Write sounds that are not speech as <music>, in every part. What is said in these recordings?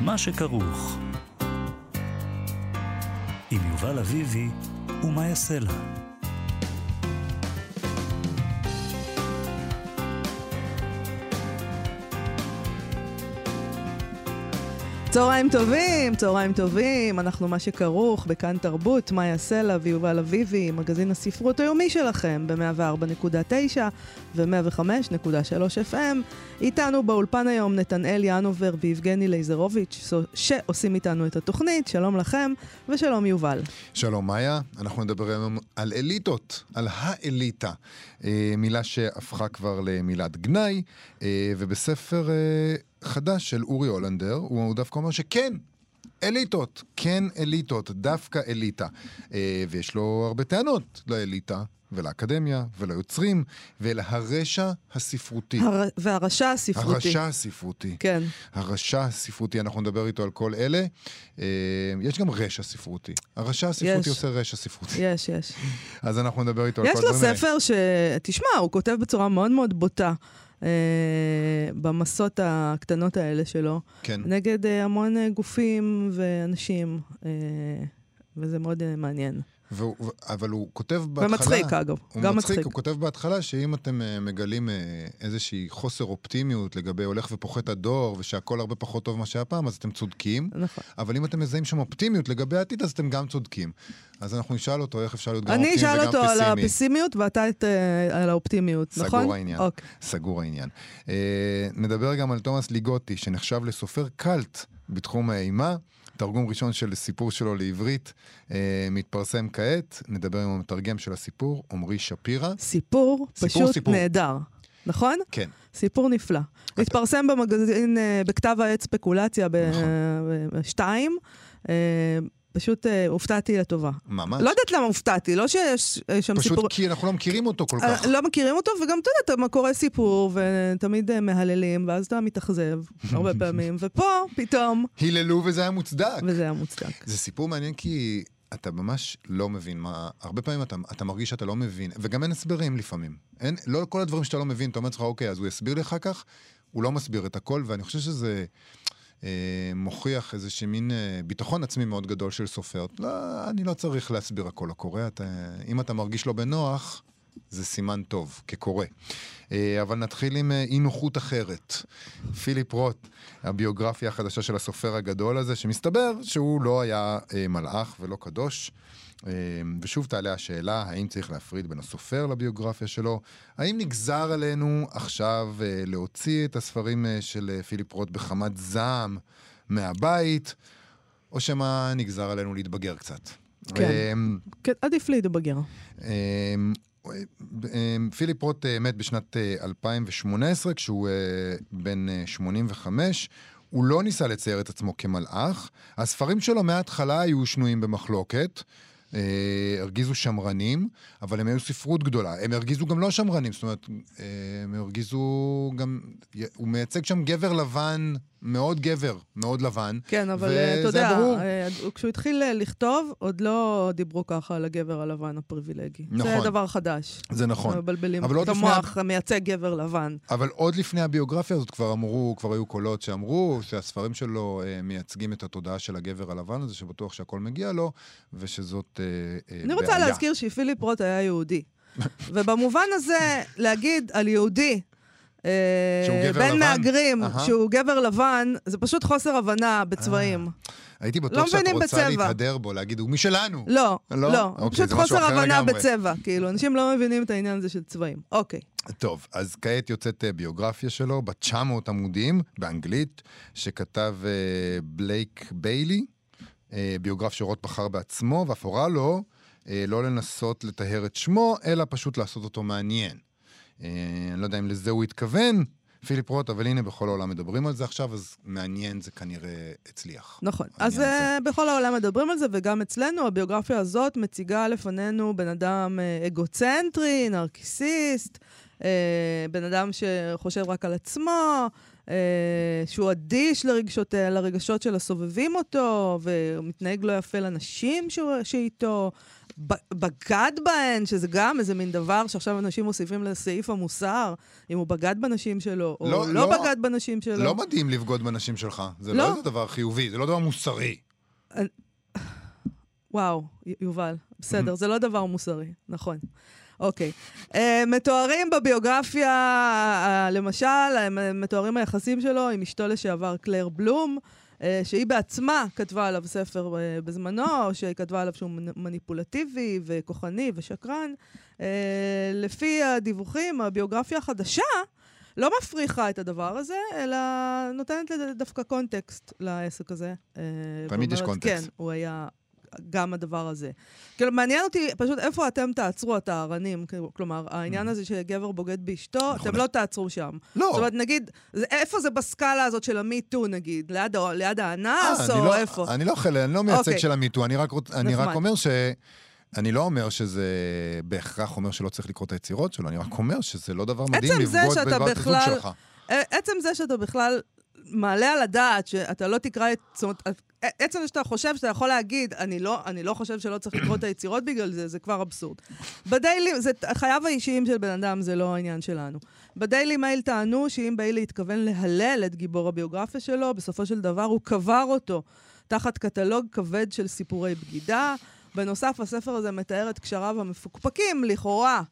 מה שכרוך. עם יובל אביבי ומה יעשה לה. צהריים טובים, צהריים טובים, אנחנו מה שכרוך בכאן תרבות, מאיה סלע ויובל אביבי, מגזין הספרות היומי שלכם ב-104.9 ו-105.3 FM. איתנו באולפן היום נתנאל ינובר ויבגני לייזרוביץ', שעושים איתנו את התוכנית. שלום לכם ושלום יובל. שלום מאיה, אנחנו נדבר היום על אליטות, על האליטה. אה, מילה שהפכה כבר למילת גנאי, אה, ובספר... חדש של אורי הולנדר, הוא דווקא אומר שכן, אליטות, כן אליטות, דווקא אליטה. אה, ויש לו הרבה טענות לאליטה. ולאקדמיה, וליוצרים, ולהרשע הספרותי. הר... והרשע הספרותי. הרשע הספרותי. כן. הרשע הספרותי, אנחנו נדבר איתו על כל אלה. אה, יש גם רשע ספרותי. הרשע הספרותי יש. עושה רשע ספרותי. יש, יש. <laughs> אז אנחנו נדבר איתו על כל דברים האלה. יש לו ספר ש... תשמע, הוא כותב בצורה מאוד מאוד בוטה. אה, במסות הקטנות האלה שלו, כן. נגד אה, המון אה, גופים ואנשים, וזה מאוד מעניין. והוא, אבל הוא כותב בהתחלה... ומצחיק, אגב. הוא גם מצחיק. מצחיק. הוא כותב בהתחלה שאם אתם uh, מגלים uh, איזושהי חוסר אופטימיות לגבי הולך ופוחת הדור, ושהכול הרבה פחות טוב ממה שהיה פעם, אז אתם צודקים. נכון. אבל אם אתם מזהים שם אופטימיות לגבי העתיד, אז אתם גם צודקים. אז אנחנו נשאל אותו איך אפשר להיות גם אופטימי וגם פסימי. אני אשאל אותו על הפסימיות ואתה את, uh, על האופטימיות, סגור נכון? העניין. אוקיי. סגור העניין. Uh, נדבר גם על תומאס ליגוטי, שנחשב לסופר קאלט בתחום האימה. תרגום ראשון של סיפור שלו לעברית אה, מתפרסם כעת. נדבר עם המתרגם של הסיפור, עמרי שפירא. סיפור, סיפור פשוט סיפור. נהדר, נכון? כן. סיפור נפלא. אתה... התפרסם במגזין, אה, בכתב העת ספקולציה בשתיים. נכון. אה, פשוט אה, הופתעתי לטובה. ממש. לא יודעת למה הופתעתי, לא שיש אה, שם פשוט סיפור... פשוט כי אנחנו לא מכירים אותו כל אה, כך. לא מכירים אותו, וגם אתה יודע, מה קורה סיפור, ותמיד אה, מהללים, ואז אתה מתאכזב הרבה <laughs> פעמים, ופה פתאום... היללו וזה היה מוצדק. וזה היה מוצדק. זה סיפור מעניין כי אתה ממש לא מבין מה... הרבה פעמים אתה, אתה מרגיש שאתה לא מבין, וגם אין הסברים לפעמים. אין, לא כל הדברים שאתה לא מבין, אתה אומר לעצמך, אוקיי, אז הוא יסביר לי אחר כך, הוא לא מסביר את הכל, ואני חושב שזה... אה, מוכיח איזשהו מין אה, ביטחון עצמי מאוד גדול של סופר. לא, אני לא צריך להסביר הכל לקורא, אם אתה מרגיש לא בנוח, זה סימן טוב, כקורא. אה, אבל נתחיל עם אי נוחות אחרת. פיליפ רוט, הביוגרפיה החדשה של הסופר הגדול הזה, שמסתבר שהוא לא היה מלאך ולא קדוש. ושוב תעלה השאלה, האם צריך להפריד בין הסופר לביוגרפיה שלו? האם נגזר עלינו עכשיו אה, להוציא את הספרים אה, של אה, פיליפ רוט בחמת זעם מהבית, או שמא נגזר עלינו להתבגר קצת? כן, כן עדיף להתבגר. אמ, פיליפ רוט מת בשנת 2018, כשהוא בן 85. הוא לא ניסה לצייר את עצמו כמלאך. הספרים שלו מההתחלה היו שנויים במחלוקת. אה, הרגיזו שמרנים, אבל הם היו ספרות גדולה. הם הרגיזו גם לא שמרנים, זאת אומרת, אה, הם הרגיזו גם... הוא מייצג שם גבר לבן מאוד גבר, מאוד לבן. כן, אבל uh, אתה יודע, uh, כשהוא התחיל לכתוב, עוד לא דיברו ככה על הגבר הלבן הפריבילגי. נכון. זה דבר חדש. זה נכון. מבלבלים את המוח, מייצג גבר לבן. אבל עוד לפני הביוגרפיה הזאת כבר אמרו, כבר היו קולות שאמרו שהספרים שלו מייצגים את התודעה של הגבר הלבן הזה, שבטוח שהכל מגיע לו, ושזאת בעיה. אני רוצה להזכיר שפיליפ רוט היה יהודי. <laughs> ובמובן הזה, להגיד על יהודי אה, בין מהגרים, שהוא גבר לבן, זה פשוט חוסר הבנה בצבעים. הייתי בטוח לא שאת רוצה להתהדר בו, להגיד, הוא משלנו. לא, לא, לא. אוקיי, פשוט חוסר הבנה בצבע. כאילו, אנשים לא מבינים את העניין הזה של צבעים. אוקיי. טוב, אז כעת יוצאת אה, ביוגרפיה שלו, בת 900 עמודים, באנגלית, שכתב אה, בלייק ביילי, ביוגרף שרוט בחר בעצמו, ואף הורה לו לא לנסות לטהר את שמו, אלא פשוט לעשות אותו מעניין. אה, אני לא יודע אם לזה הוא התכוון, פיליפ רוט, אבל הנה, בכל העולם מדברים על זה עכשיו, אז מעניין זה כנראה הצליח. נכון. אז זה... אה, בכל העולם מדברים על זה, וגם אצלנו, הביוגרפיה הזאת מציגה לפנינו בן אדם אה, אגוצנטרי, נרקיסיסט, בן אדם שחושב רק על עצמו, שהוא אדיש לרגשות, לרגשות של הסובבים אותו, ומתנהג לא יפה לנשים שאיתו. ב- בגד בהן, שזה גם איזה מין דבר שעכשיו אנשים מוסיפים לסעיף המוסר, אם הוא בגד בנשים שלו, או לא, לא, לא. בגד בנשים שלו. לא מדהים לבגוד בנשים שלך. זה לא. לא איזה דבר חיובי, זה לא דבר מוסרי. וואו, יובל, בסדר, זה לא דבר מוסרי, נכון. אוקיי. Uh, מתוארים בביוגרפיה, uh, למשל, מתוארים היחסים שלו עם אשתו לשעבר קלר בלום, uh, שהיא בעצמה כתבה עליו ספר בזמנו, שהיא כתבה עליו שהוא מנ- מניפולטיבי וכוחני ושקרן. לפי הדיווחים, הביוגרפיה החדשה לא מפריחה את הדבר הזה, אלא נותנת דווקא קונטקסט לעסק הזה. תמיד יש קונטקסט. כן, הוא היה גם הדבר הזה. כאילו, מעניין אותי פשוט איפה אתם תעצרו, הטהרנים. כאילו, כלומר, העניין הזה שגבר בוגד באשתו, אנחנו אתם לא תעצרו שם. לא. זאת אומרת, נגיד, איפה זה בסקאלה הזאת של המיטו, נגיד? ליד, אה, האנס, אני או לא- איפה? אני לא חלק, אני לא מייצג אוקיי. של המיטו, אני רק אומר ש... אני לא אומר שזה בהכרח אומר שלא צריך לקרוא את היצירות שלו, אני רק אומר שזה לא דבר מדהים לבגוד בבת הזוג שלך. עצם זה שאתה בכלל מעלה על הדעת שאתה לא תקרא את... זאת אומרת, עצם זה שאתה חושב שאתה יכול להגיד, אני לא, אני לא חושב שלא צריך לקרוא את היצירות בגלל זה, זה כבר אבסורד. בדיילי, זה חייו האישיים של בן אדם, זה לא העניין שלנו. בדיילי מייל טענו שאם ביילי התכוון להלל את גיבור הביוגרפיה שלו, בסופו של דבר הוא קבר אותו תחת קטלוג כבד של סיפורי בגידה. בנוסף, הספר הזה מתאר את קשריו המפוקפקים, לכאורה,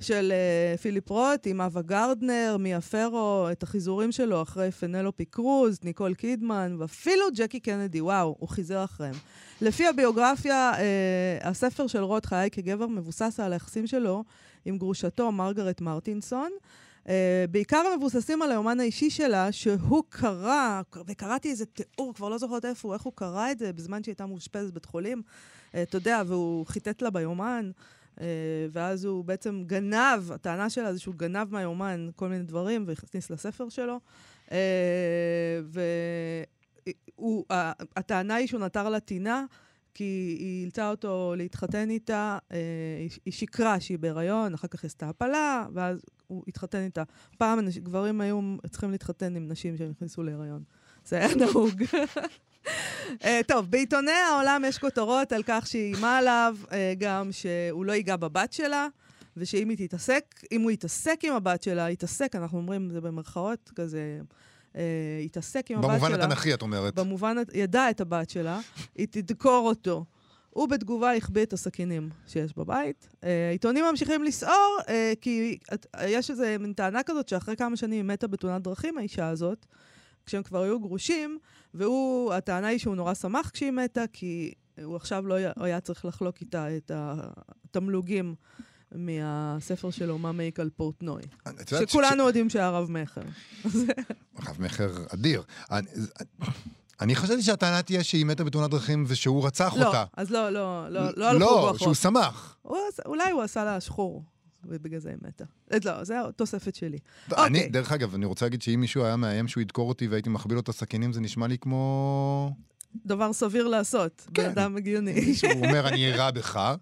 של uh, פיליפ רוט עם אבה גרדנר, מיה פרו, את החיזורים שלו אחרי פנלופי קרוז, ניקול קידמן, ואפילו ג'קי קנדי, וואו, הוא חיזר אחריהם. לפי הביוגרפיה, uh, הספר של רוט, חיי כגבר, מבוסס על היחסים שלו עם גרושתו, מרגרט מרטינסון. Uh, בעיקר מבוססים על היומן האישי שלה, שהוא קרא, וקראתי איזה תיאור, כבר לא זוכרת איפה, הוא, איך הוא קרא את זה בזמן שהיא הייתה מאושפזת בבית חולים. Uh, אתה יודע, והוא חיטט לה ביומן. Uh, ואז הוא בעצם גנב, הטענה שלה זה שהוא גנב מהיומן כל מיני דברים והכניס לספר שלו. Uh, והטענה היא שהוא נטר לה טינה, כי היא אילצה אותו להתחתן איתה, uh, היא, שיקרה שהיא בהיריון, אחר כך עשתה הפלה, ואז הוא התחתן איתה. פעם גברים היו צריכים להתחתן עם נשים שהם נכנסו להיריון. זה היה נהוג. <laughs> Uh, טוב, בעיתוני העולם יש כותרות על כך שהיא איימה עליו, uh, גם שהוא לא ייגע בבת שלה, ושאם היא תתעסק, אם הוא יתעסק עם הבת שלה, יתעסק, אנחנו אומרים זה במרכאות, כזה, uh, יתעסק עם הבת שלה. במובן התנ"כי, את אומרת. במובן, ידע את הבת שלה, היא תדקור אותו. הוא בתגובה החביא את הסכינים שיש בבית. Uh, עיתונים ממשיכים לסעור, uh, כי את, יש איזו מין טענה כזאת שאחרי כמה שנים היא מתה בתאונת דרכים, האישה הזאת, כשהם כבר היו גרושים, והוא, הטענה היא שהוא נורא שמח כשהיא מתה, כי הוא עכשיו לא היה, היה צריך לחלוק איתה את התמלוגים מהספר שלו, מה מעיק על פורטנוי. שכולנו יודעים שהיה רב-מכר. <laughs> רב מכר אדיר. אני- אני חשבתי שהטענה תהיה שהיא מתה בתאונת דרכים ושהוא רצח לא, אותה. אז לא, לא, לא, לא הלכו לא, אחורה. שהוא שמח. הוא אולי הוא עשה לה שחור, ובגלל זה היא מתה. לא, זה התוספת שלי. אני, אוקיי. דרך אגב, אני רוצה להגיד שאם מישהו היה מאיים שהוא ידקור אותי והייתי מחביא לו את הסכינים, זה נשמע לי כמו... דבר סביר לעשות, כן. אדם הגיוני. שהוא <laughs> אומר, אני אירה בך.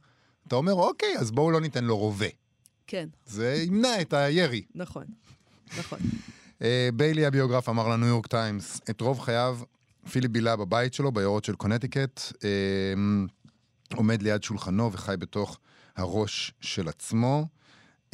אתה אומר, אוקיי, אז בואו לא ניתן לו רובה. כן, זה ימנע את הירי. נכון, נכון. אה, ביילי הביוגרף אמר לניו יורק טיימס, את רוב חייו פיליפ בילה בבית שלו, ביערות של קונטיקט, אה, עומד ליד שולחנו וחי בתוך הראש של עצמו.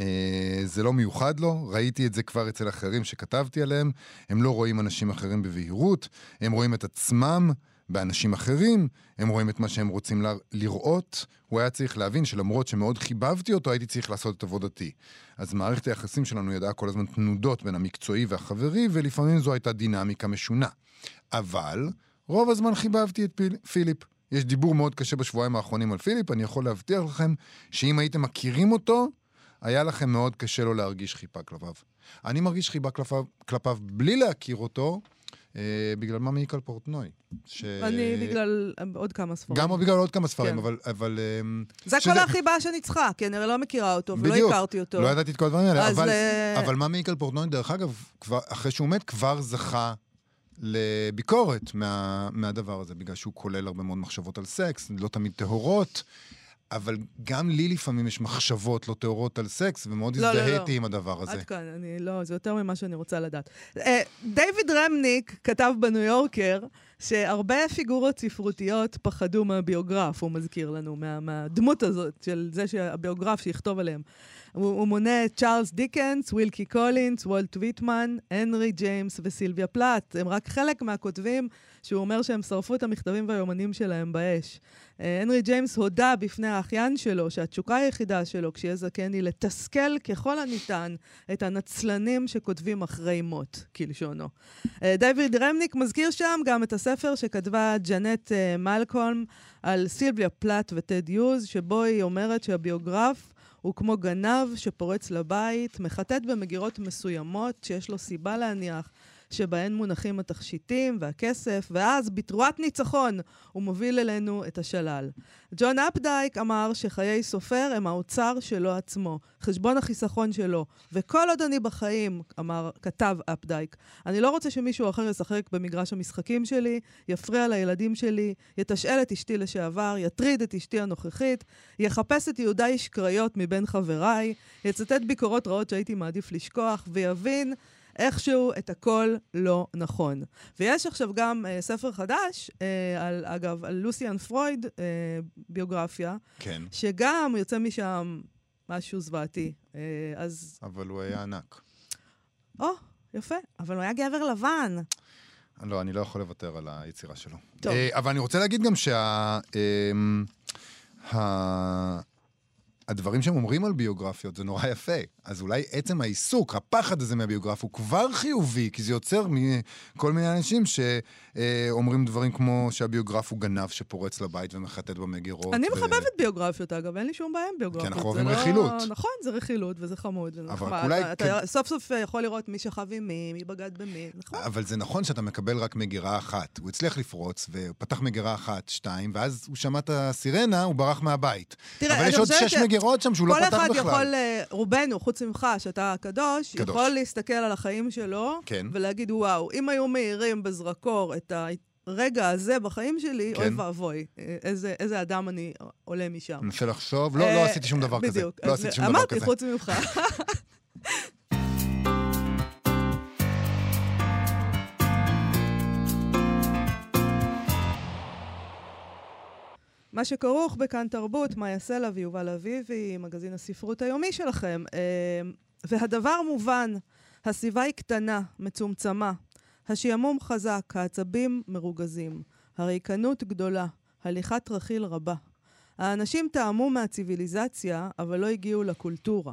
אה, זה לא מיוחד לו, ראיתי את זה כבר אצל אחרים שכתבתי עליהם. הם לא רואים אנשים אחרים בבהירות, הם רואים את עצמם באנשים אחרים, הם רואים את מה שהם רוצים לראות. הוא היה צריך להבין שלמרות שמאוד חיבבתי אותו, הייתי צריך לעשות את עבודתי. אז מערכת היחסים שלנו ידעה כל הזמן תנודות בין המקצועי והחברי, ולפעמים זו הייתה דינמיקה משונה. אבל רוב הזמן חיבבתי את פיל, פיליפ. יש דיבור מאוד קשה בשבועיים האחרונים על פיליפ, אני יכול להבטיח לכם שאם הייתם מכירים אותו, היה לכם מאוד קשה לו להרגיש חיבה כלפיו. אני מרגיש חיבה כלפיו, כלפיו בלי להכיר אותו, אה, בגלל מה מעיק על פורטנוי. ש... אני בגלל אה, עוד כמה ספרים. גם בגלל עוד כמה ספרים, כן. אבל... אבל אה, זה שזה- כל החיבה שניצחה, כי אני הרי לא מכירה אותו, ולא בדיוק. הכרתי אותו. לא ידעתי את כל הדברים האלה, אבל, ל- אבל מה מייקל פורטנוי, דרך אגב, כבר, אחרי שהוא מת, כבר זכה לביקורת מה, מהדבר הזה, בגלל שהוא כולל הרבה מאוד מחשבות על סקס, לא תמיד טהורות. אבל גם לי לפעמים יש מחשבות לא טהורות על סקס, ומאוד לא, לא, לא. הזדהיתי עם הדבר הזה. עד כאן, אני לא, זה יותר ממה שאני רוצה לדעת. אה, דיוויד רמניק כתב בניו יורקר שהרבה פיגורות ספרותיות פחדו מהביוגרף, הוא מזכיר לנו, מה, מהדמות הזאת, של זה שהביוגרף שיכתוב עליהם. הוא, הוא מונה את צ'ארלס דיקנס, ווילקי קולינס, וולט ויטמן, הנרי ג'יימס וסילביה פלאט. הם רק חלק מהכותבים שהוא אומר שהם שרפו את המכתבים והיומנים שלהם באש. אה, הנרי ג'יימס הודה בפני האחיין שלו שהתשוקה היחידה שלו כשיהיה זקן היא לתסכל ככל הניתן את הנצלנים שכותבים אחרי מות, כלשונו. אה, דיוויד רמניק מזכיר שם גם את הספר שכתבה ג'נט אה, מלקולם על סילביה פלאט וטד יוז, שבו היא אומרת שהביוגרף הוא כמו גנב שפורץ לבית, מחטט במגירות מסוימות שיש לו סיבה להניח שבהן מונחים התכשיטים והכסף, ואז בתרועת ניצחון הוא מוביל אלינו את השלל. ג'ון אפדייק אמר שחיי סופר הם האוצר שלו עצמו, חשבון החיסכון שלו. וכל עוד אני בחיים, אמר, כתב אפדייק, אני לא רוצה שמישהו אחר ישחק במגרש המשחקים שלי, יפריע לילדים שלי, יתשאל את אשתי לשעבר, יטריד את אשתי הנוכחית, יחפש את יהודי שקריות מבין חבריי, יצטט ביקורות רעות שהייתי מעדיף לשכוח, ויבין איכשהו את הכל לא נכון. ויש עכשיו גם uh, ספר חדש, uh, על, אגב, על לוסיאן פרויד, uh, ביוגרפיה, כן. שגם יוצא משם משהו זוועתי. Uh, אז... אבל הוא היה ענק. או, יפה, אבל הוא היה גבר לבן. לא, אני לא יכול לוותר על היצירה שלו. טוב. Uh, אבל אני רוצה להגיד גם שה... Uh, ה... הדברים שהם אומרים על ביוגרפיות זה נורא יפה. אז אולי עצם העיסוק, הפחד הזה מהביוגרף, הוא כבר חיובי, כי זה יוצר מכל מיני אנשים שאומרים דברים כמו שהביוגרף הוא גנב שפורץ לבית ומחטט במגירות. אני ו... מחבבת ביוגרפיות, אגב, אין לי שום בעיה עם ביוגרפיות. כי אנחנו אוהבים זה רכילות. לא... נכון, זה רכילות וזה חמוד. וזה אבל נחמד. אולי אתה, כן- סוף סוף יכול לראות מי שכב עם מי, מי בגד במי, נכון? אבל זה נכון שאתה מקבל רק מגירה אחת. הוא הצליח לפרוץ, ופתח מגירה אחת, שתיים, ואז הוא שמע את הסירנה, הוא ברח מהבית. תראה, אבל יש עוד שש ש- מגירות שם שהוא לא כל פתח אחד בכלל. יכול, אה, רובנו, חוץ ממך, שאתה קדוש, קדוש. יכול להסתכל על החיים שלו, כן. ולהגיד, וואו, אם היו מאירים בזרקור את הרגע הזה בחיים שלי, כן. אוי ואבוי, אה, איזה, איזה אדם אני עולה משם. אני מנסה לחשוב, לא, לא אה, עשיתי שום דבר כזה. בדיוק. לא עשיתי שום דבר אמרתי, כזה. חוץ ממך. <laughs> מה שכרוך בכאן תרבות, מאיה סלע ויובל אביבי, מגזין הספרות היומי שלכם. אה, והדבר מובן, הסביבה היא קטנה, מצומצמה. השעמום חזק, העצבים מרוגזים. הריקנות גדולה, הליכת רכיל רבה. האנשים טעמו מהציוויליזציה, אבל לא הגיעו לקולטורה.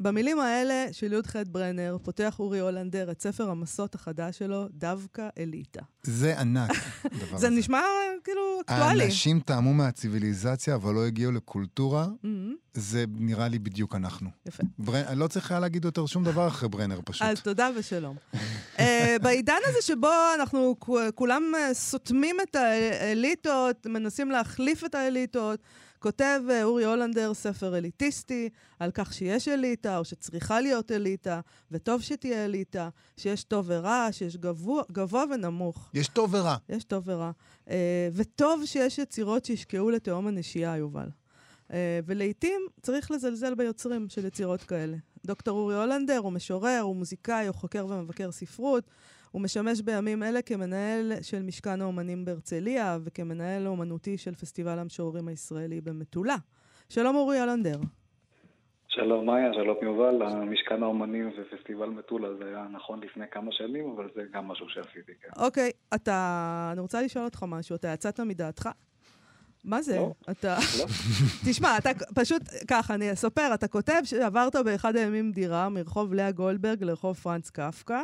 במילים האלה של י"ח ברנר פותח אורי הולנדר את ספר המסות החדש שלו, דווקא אליטה. זה ענק, <laughs> הדבר זה הזה. נשמע כאילו אקטואלי. האנשים טעמו מהציוויליזציה, אבל לא הגיעו לקולטורה, Mhm, זה נראה לי בדיוק אנחנו. יפה. לא צריך היה להגיד יותר שום דבר אחרי ברנר פשוט. אז תודה ושלום. uh, <laughs> בעידן הזה שבו אנחנו כולם uh, סותמים את האליטות, מנסים להחליף את האליטות, כותב uh, אורי הולנדר ספר אליטיסטי על כך שיש אליטה, או שצריכה להיות אליטה, וטוב שתהיה אליטה, שיש טוב ורע, שיש גבוה, גבוה ונמוך. יש טוב ורע. יש טוב ורע. Uh, וטוב שיש יצירות שישקעו לתהום הנשייה, יובל. Uh, ולעיתים צריך לזלזל ביוצרים של יצירות כאלה. דוקטור אורי הולנדר הוא משורר, הוא מוזיקאי, הוא חוקר ומבקר ספרות. הוא משמש בימים אלה כמנהל של משכן האומנים בהרצליה וכמנהל אומנותי של פסטיבל המשוררים הישראלי במטולה. שלום אורי הולנדר. שלום מאיה, שלום יובל, המשכן האומנים ופסטיבל מטולה זה היה נכון לפני כמה שנים, אבל זה גם משהו שעשיתי, כן. אוקיי, אתה... אני רוצה לשאול אותך משהו. אתה יצאת מדעתך? מה זה? לא. אתה... לא? <laughs> תשמע, אתה פשוט, ככה, אני אספר, אתה כותב שעברת באחד הימים דירה מרחוב לאה גולדברג לרחוב פרנץ קפקא,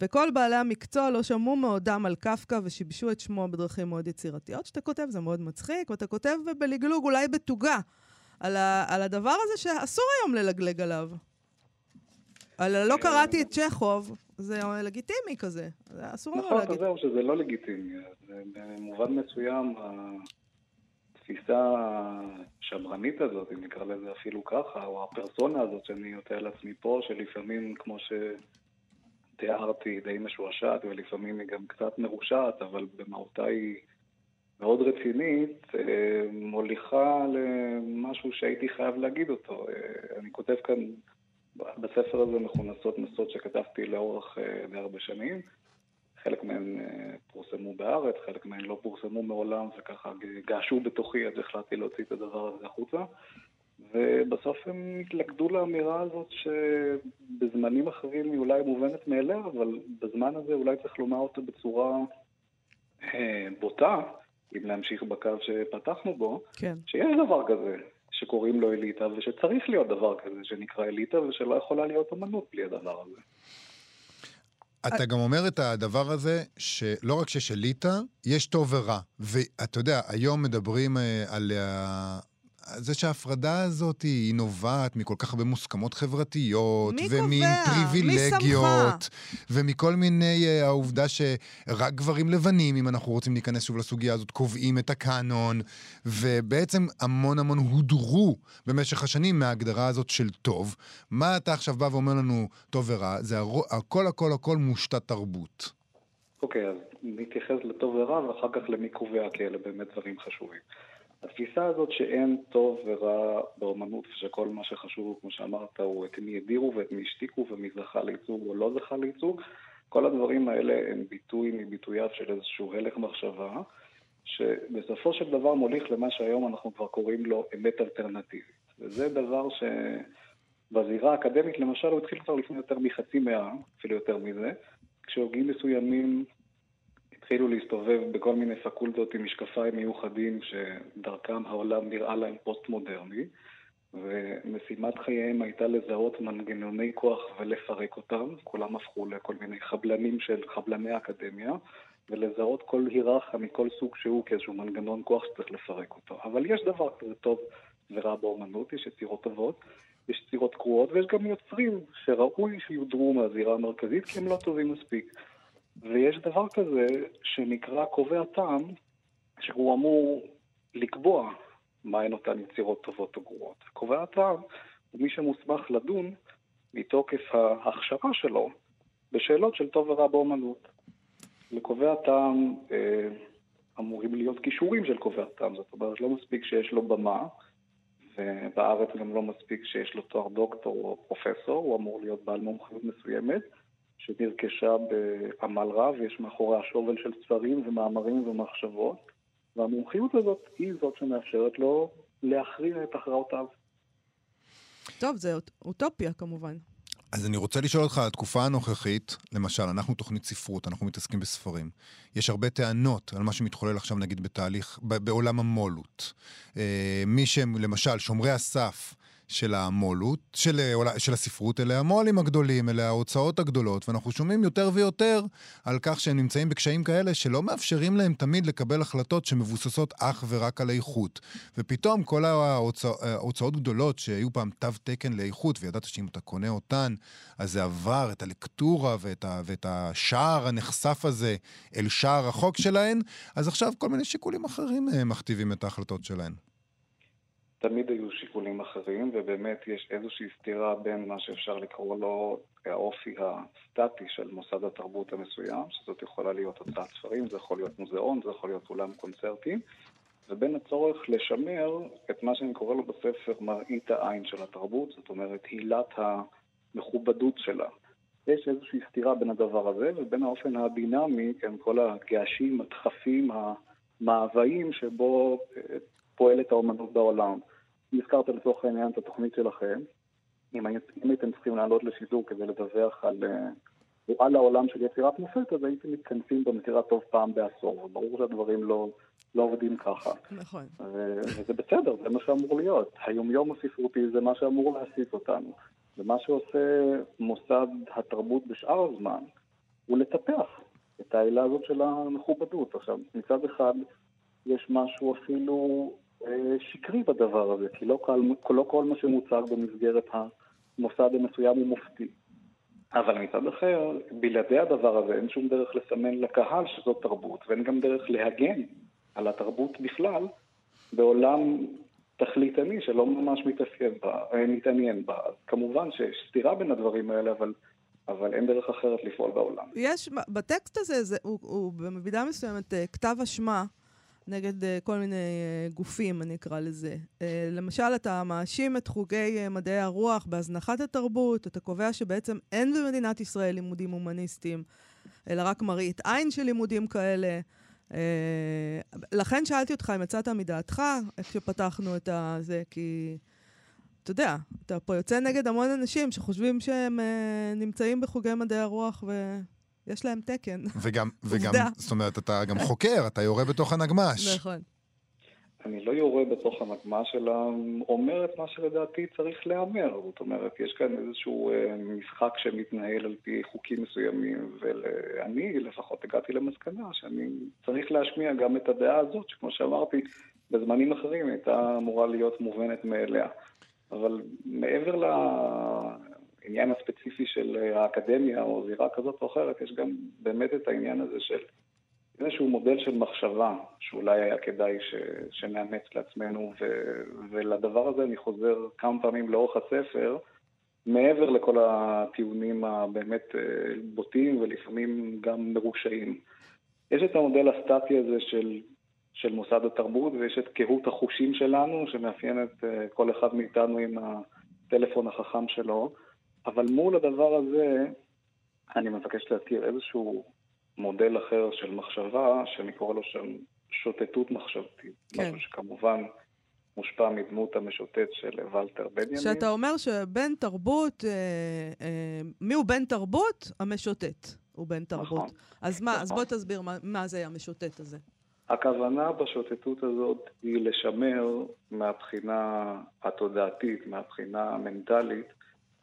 וכל בעלי המקצוע לא שמעו מעודם על קפקא ושיבשו את שמו בדרכים מאוד יצירתיות. שאתה כותב, זה מאוד מצחיק, ואתה כותב בלגלוג, אולי בתוגה, על, ה, על הדבר הזה שאסור היום ללגלג עליו. על לא קראתי את צ'כוב, זה לגיטימי כזה, זה אסור לנו נכון, להגיד. אז זהו, שזה לא לגיטימי. במובן מסוים, התפיסה השמרנית הזאת, אם נקרא לזה אפילו ככה, או הפרסונה הזאת שאני נוטה על עצמי פה, שלפעמים, כמו שתיארתי, די משועשעת, ולפעמים היא גם קצת מרושעת, אבל במהותה היא מאוד רצינית, אה, מוליכה למשהו שהייתי חייב להגיד אותו. אה, אני כותב כאן, בספר הזה מכונסות נסות שכתבתי לאורך די הרבה שנים. חלק מהן פורסמו בארץ, חלק מהן לא פורסמו מעולם, וככה געשו בתוכי, אז החלטתי להוציא את הדבר הזה החוצה. ובסוף הם התלכדו לאמירה הזאת שבזמנים אחרים היא אולי מובנת מאליה, אבל בזמן הזה אולי צריך לומר אותה בצורה אה, בוטה, אם להמשיך בקו שפתחנו בו, כן. שיש דבר כזה שקוראים לו אליטה, ושצריך להיות דבר כזה שנקרא אליטה, ושלא יכולה להיות אמנות בלי הדבר הזה. אתה גם אומר את הדבר הזה, שלא רק שיש אליטה, יש טוב ורע. ואתה יודע, היום מדברים אה, על זה שההפרדה הזאת היא נובעת מכל כך הרבה מוסכמות חברתיות, מי קובע? ומפריבילגיות, ומכל מיני, uh, העובדה שרק גברים לבנים, אם אנחנו רוצים להיכנס שוב לסוגיה הזאת, קובעים את הקאנון, ובעצם המון המון הודרו במשך השנים מההגדרה הזאת של טוב. מה אתה עכשיו בא ואומר לנו טוב ורע? זה הכל הכל הכל מושתת תרבות. אוקיי, okay, אז נתייחס לטוב ורע, ואחר כך למי קובע, כי אלה באמת דברים חשובים. התפיסה הזאת שאין טוב ורע באומנות, ושכל מה שחשוב, כמו שאמרת, הוא את מי הדירו ואת מי השתיקו ומי זכה לייצוג או לא זכה לייצוג, כל הדברים האלה הם ביטוי מביטוייו של איזשהו הלך מחשבה, שבסופו של דבר מוליך למה שהיום אנחנו כבר קוראים לו אמת אלטרנטיבית. וזה דבר שבזירה האקדמית, למשל, הוא התחיל כבר לפני יותר מחצי מאה, אפילו יותר מזה, כשהוגים מסוימים התחילו להסתובב בכל מיני פקולטות עם משקפיים מיוחדים שדרכם העולם נראה להם פוסט-מודרני, ומשימת חייהם הייתה לזהות מנגנוני כוח ולפרק אותם, כולם הפכו לכל מיני חבלנים של חבלני אקדמיה, ולזהות כל היררכיה מכל סוג שהוא כאיזשהו מנגנון כוח שצריך לפרק אותו. אבל יש דבר כזה טוב ורע באומנות, יש יצירות טובות, יש יצירות קרועות, ויש גם יוצרים שראוי שיודרו מהזירה המרכזית כי הם לא טובים מספיק. ויש דבר כזה שנקרא קובע טעם, שהוא אמור לקבוע מהן אותן יצירות טובות או גרועות. קובע הטעם הוא מי שמוסמך לדון מתוקף ההכשרה שלו בשאלות של טוב ורע באומנות. לקובע טעם אה, אמורים להיות כישורים של קובע טעם, זאת אומרת לא מספיק שיש לו במה, ובארץ גם לא מספיק שיש לו תואר דוקטור או פרופסור, הוא אמור להיות בעל מומחיות מסוימת. שנרכשה בעמל רב, יש מאחוריה שובל של ספרים ומאמרים ומחשבות, והמומחיות הזאת היא זאת שמאפשרת לו להכריע את הכרעותיו. טוב, זה אוטופיה כמובן. אז אני רוצה לשאול אותך על התקופה הנוכחית, למשל, אנחנו תוכנית ספרות, אנחנו מתעסקים בספרים. יש הרבה טענות על מה שמתחולל עכשיו, נגיד, בתהליך, בעולם המו"לות. אה, מי שהם, למשל, שומרי הסף, של המו"לות, של, אה, של הספרות, אלה המו"לים הגדולים, אלה ההוצאות הגדולות, ואנחנו שומעים יותר ויותר על כך שהם נמצאים בקשיים כאלה שלא מאפשרים להם תמיד לקבל החלטות שמבוססות אך ורק על איכות. ופתאום כל ההוצאות גדולות שהיו פעם תו תקן לאיכות, וידעת שאם אתה קונה אותן, אז זה עבר את הלקטורה ואת, ה, ואת השער הנחשף הזה אל שער החוק שלהן, אז עכשיו כל מיני שיקולים אחרים אה, מכתיבים את ההחלטות שלהן. תמיד היו שיקולים אחרים, ובאמת יש איזושהי סתירה בין מה שאפשר לקרוא לו האופי הסטטי של מוסד התרבות המסוים, שזאת יכולה להיות הוצאת ספרים, זה יכול להיות מוזיאון, זה יכול להיות אולם קונצרטים, ובין הצורך לשמר את מה שאני קורא לו בספר מראית העין של התרבות, זאת אומרת הילת המכובדות שלה. יש איזושהי סתירה בין הדבר הזה ובין האופן הדינמי, כן, כל הגעשים, הדחפים, המאוויים שבו אה, פועלת האומנות בעולם. הזכרת לצורך העניין את התוכנית שלכם, אם, אם הייתם צריכים לעלות לשידור כדי לדווח על, אה, על העולם של יצירת מופת, אז הייתם מתכנסים במקרה הטוב פעם בעשור, וברור שהדברים לא, לא עובדים ככה. נכון. ו, וזה בסדר, זה מה שאמור להיות. היומיום הספרותי זה מה שאמור להסיס אותנו. ומה שעושה מוסד התרבות בשאר הזמן, הוא לטפח את העילה הזאת של המכובדות. עכשיו, מצד אחד, יש משהו אפילו שקרי בדבר הזה, כי לא כל, לא כל מה שמוצג במסגרת המוסד המסוים הוא מופתי. אבל מצד אחר, בלעדי הדבר הזה אין שום דרך לסמן לקהל שזאת תרבות, ואין גם דרך להגן על התרבות בכלל בעולם תכליתני שלא ממש מתאפיין בה, אה, מתעניין בה. אז כמובן שיש סתירה בין הדברים האלה, אבל, אבל אין דרך אחרת לפעול בעולם. יש, בטקסט הזה, זה, הוא, הוא במידה מסוימת אה, כתב אשמה נגד uh, כל מיני uh, גופים, אני אקרא לזה. Uh, למשל, אתה מאשים את חוגי uh, מדעי הרוח בהזנחת התרבות, אתה קובע שבעצם אין במדינת ישראל לימודים הומניסטיים, אלא רק מראית עין של לימודים כאלה. Uh, לכן שאלתי אותך אם יצאת מדעתך כשפתחנו את זה, כי אתה יודע, אתה פה יוצא נגד המון אנשים שחושבים שהם uh, נמצאים בחוגי מדעי הרוח ו... יש להם תקן. וגם, <laughs> וגם, זאת אומרת, אתה גם חוקר, אתה יורה בתוך הנגמ"ש. נכון. אני לא יורה בתוך הנגמ"ש, אלא אומר את מה שלדעתי צריך להיאמר. זאת אומרת, יש כאן איזשהו אה, משחק שמתנהל על פי חוקים מסוימים, ואני לפחות הגעתי למסקנה שאני צריך להשמיע גם את הדעה הזאת, שכמו שאמרתי, בזמנים אחרים הייתה אמורה להיות מובנת מאליה. אבל מעבר העניין הספציפי של אה, האקדמיה או זירה כזאת או אחרת, יש גם באמת את העניין הזה של איזשהו מודל של מחשבה שאולי היה כדאי ש, שנאמץ לעצמנו, ו, ולדבר הזה אני חוזר כמה פעמים לאורך הספר, מעבר לכל הטיעונים הבאמת אה, בוטים ולפעמים גם מרושעים. יש את המודל הסטטי הזה של, של מוסד התרבות ויש את קהות החושים שלנו שמאפיינת אה, כל אחד מאיתנו עם הטלפון החכם שלו. אבל מול הדבר הזה, אני מבקש להזכיר איזשהו מודל אחר של מחשבה, שאני קורא לו שם שוטטות מחשבתית. כן. משהו שכמובן מושפע מדמות המשוטט של ולטר בנימין. שאתה אומר שבן תרבות, אה, אה, מי הוא בן תרבות? המשוטט הוא בן תרבות. נכון. אז מה, נכון. אז בוא תסביר מה, מה זה המשוטט הזה. הכוונה בשוטטות הזאת היא לשמר מהבחינה התודעתית, מהבחינה המנטלית,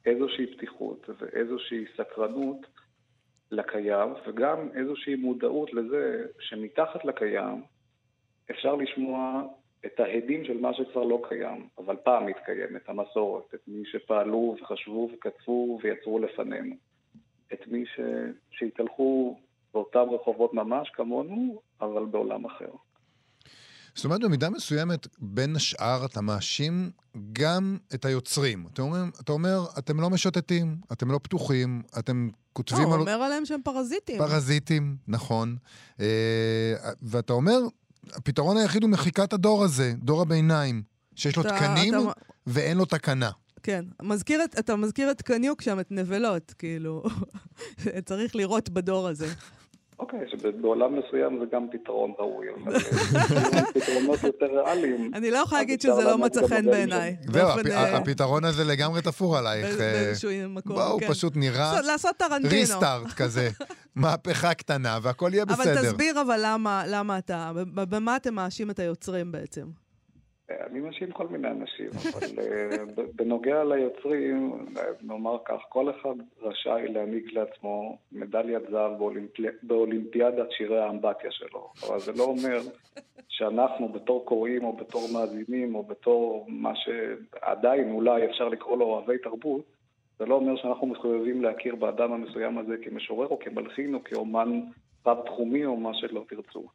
איזושהי פתיחות ואיזושהי סקרנות לקיים, וגם איזושהי מודעות לזה שמתחת לקיים אפשר לשמוע את ההדים של מה שכבר לא קיים, אבל פעם מתקיים, את המסורת, את מי שפעלו וחשבו וכתבו ויצרו לפנינו, את מי ש... שהתהלכו באותם רחובות ממש כמונו, אבל בעולם אחר. זאת אומרת, במידה מסוימת, בין השאר אתה מאשים גם את היוצרים. אתה אומר, אתה אומר, אתם לא משוטטים, אתם לא פתוחים, אתם כותבים... לא, הוא על... אומר עליהם שהם פרזיטים. פרזיטים, נכון. אה, ואתה אומר, הפתרון היחיד הוא מחיקת הדור הזה, דור הביניים, שיש לו אתה, תקנים אתה... ואין לו תקנה. כן. מזכיר את, אתה מזכיר את קניוק שם, את נבלות, כאילו. <laughs> צריך לראות בדור הזה. אוקיי, שבעולם מסוים זה גם פתרון ראוי, אבל <laughs> אה, פתרונות יותר ריאליים. אני לא יכולה להגיד שזה לא מצא חן בעיניי. זהו, אה, הפתרון הזה לגמרי תפור עלייך. אה, באיזשהו מקום, כן. הוא פשוט נראה... לעשות טרנטינו. ריסטארט כזה. <laughs> מהפכה קטנה, והכל יהיה בסדר. אבל תסביר אבל למה אתה, במה אתם מאשים את היוצרים בעצם? אני מאשים כל מיני אנשים, אבל אה, בנוגע ליוצרים, נאמר כך, כל אחד רשאי להעניק לעצמו מדליית זהב באולימפיאדת שירי האמבטיה שלו. אבל זה לא אומר שאנחנו בתור קוראים או בתור מאזינים או בתור מה שעדיין אולי אפשר לקרוא לו אוהבי תרבות, זה לא אומר שאנחנו מחויבים להכיר באדם המסוים הזה כמשורר או כמלחין או כאומן רב-תחומי או מה שלא תרצו.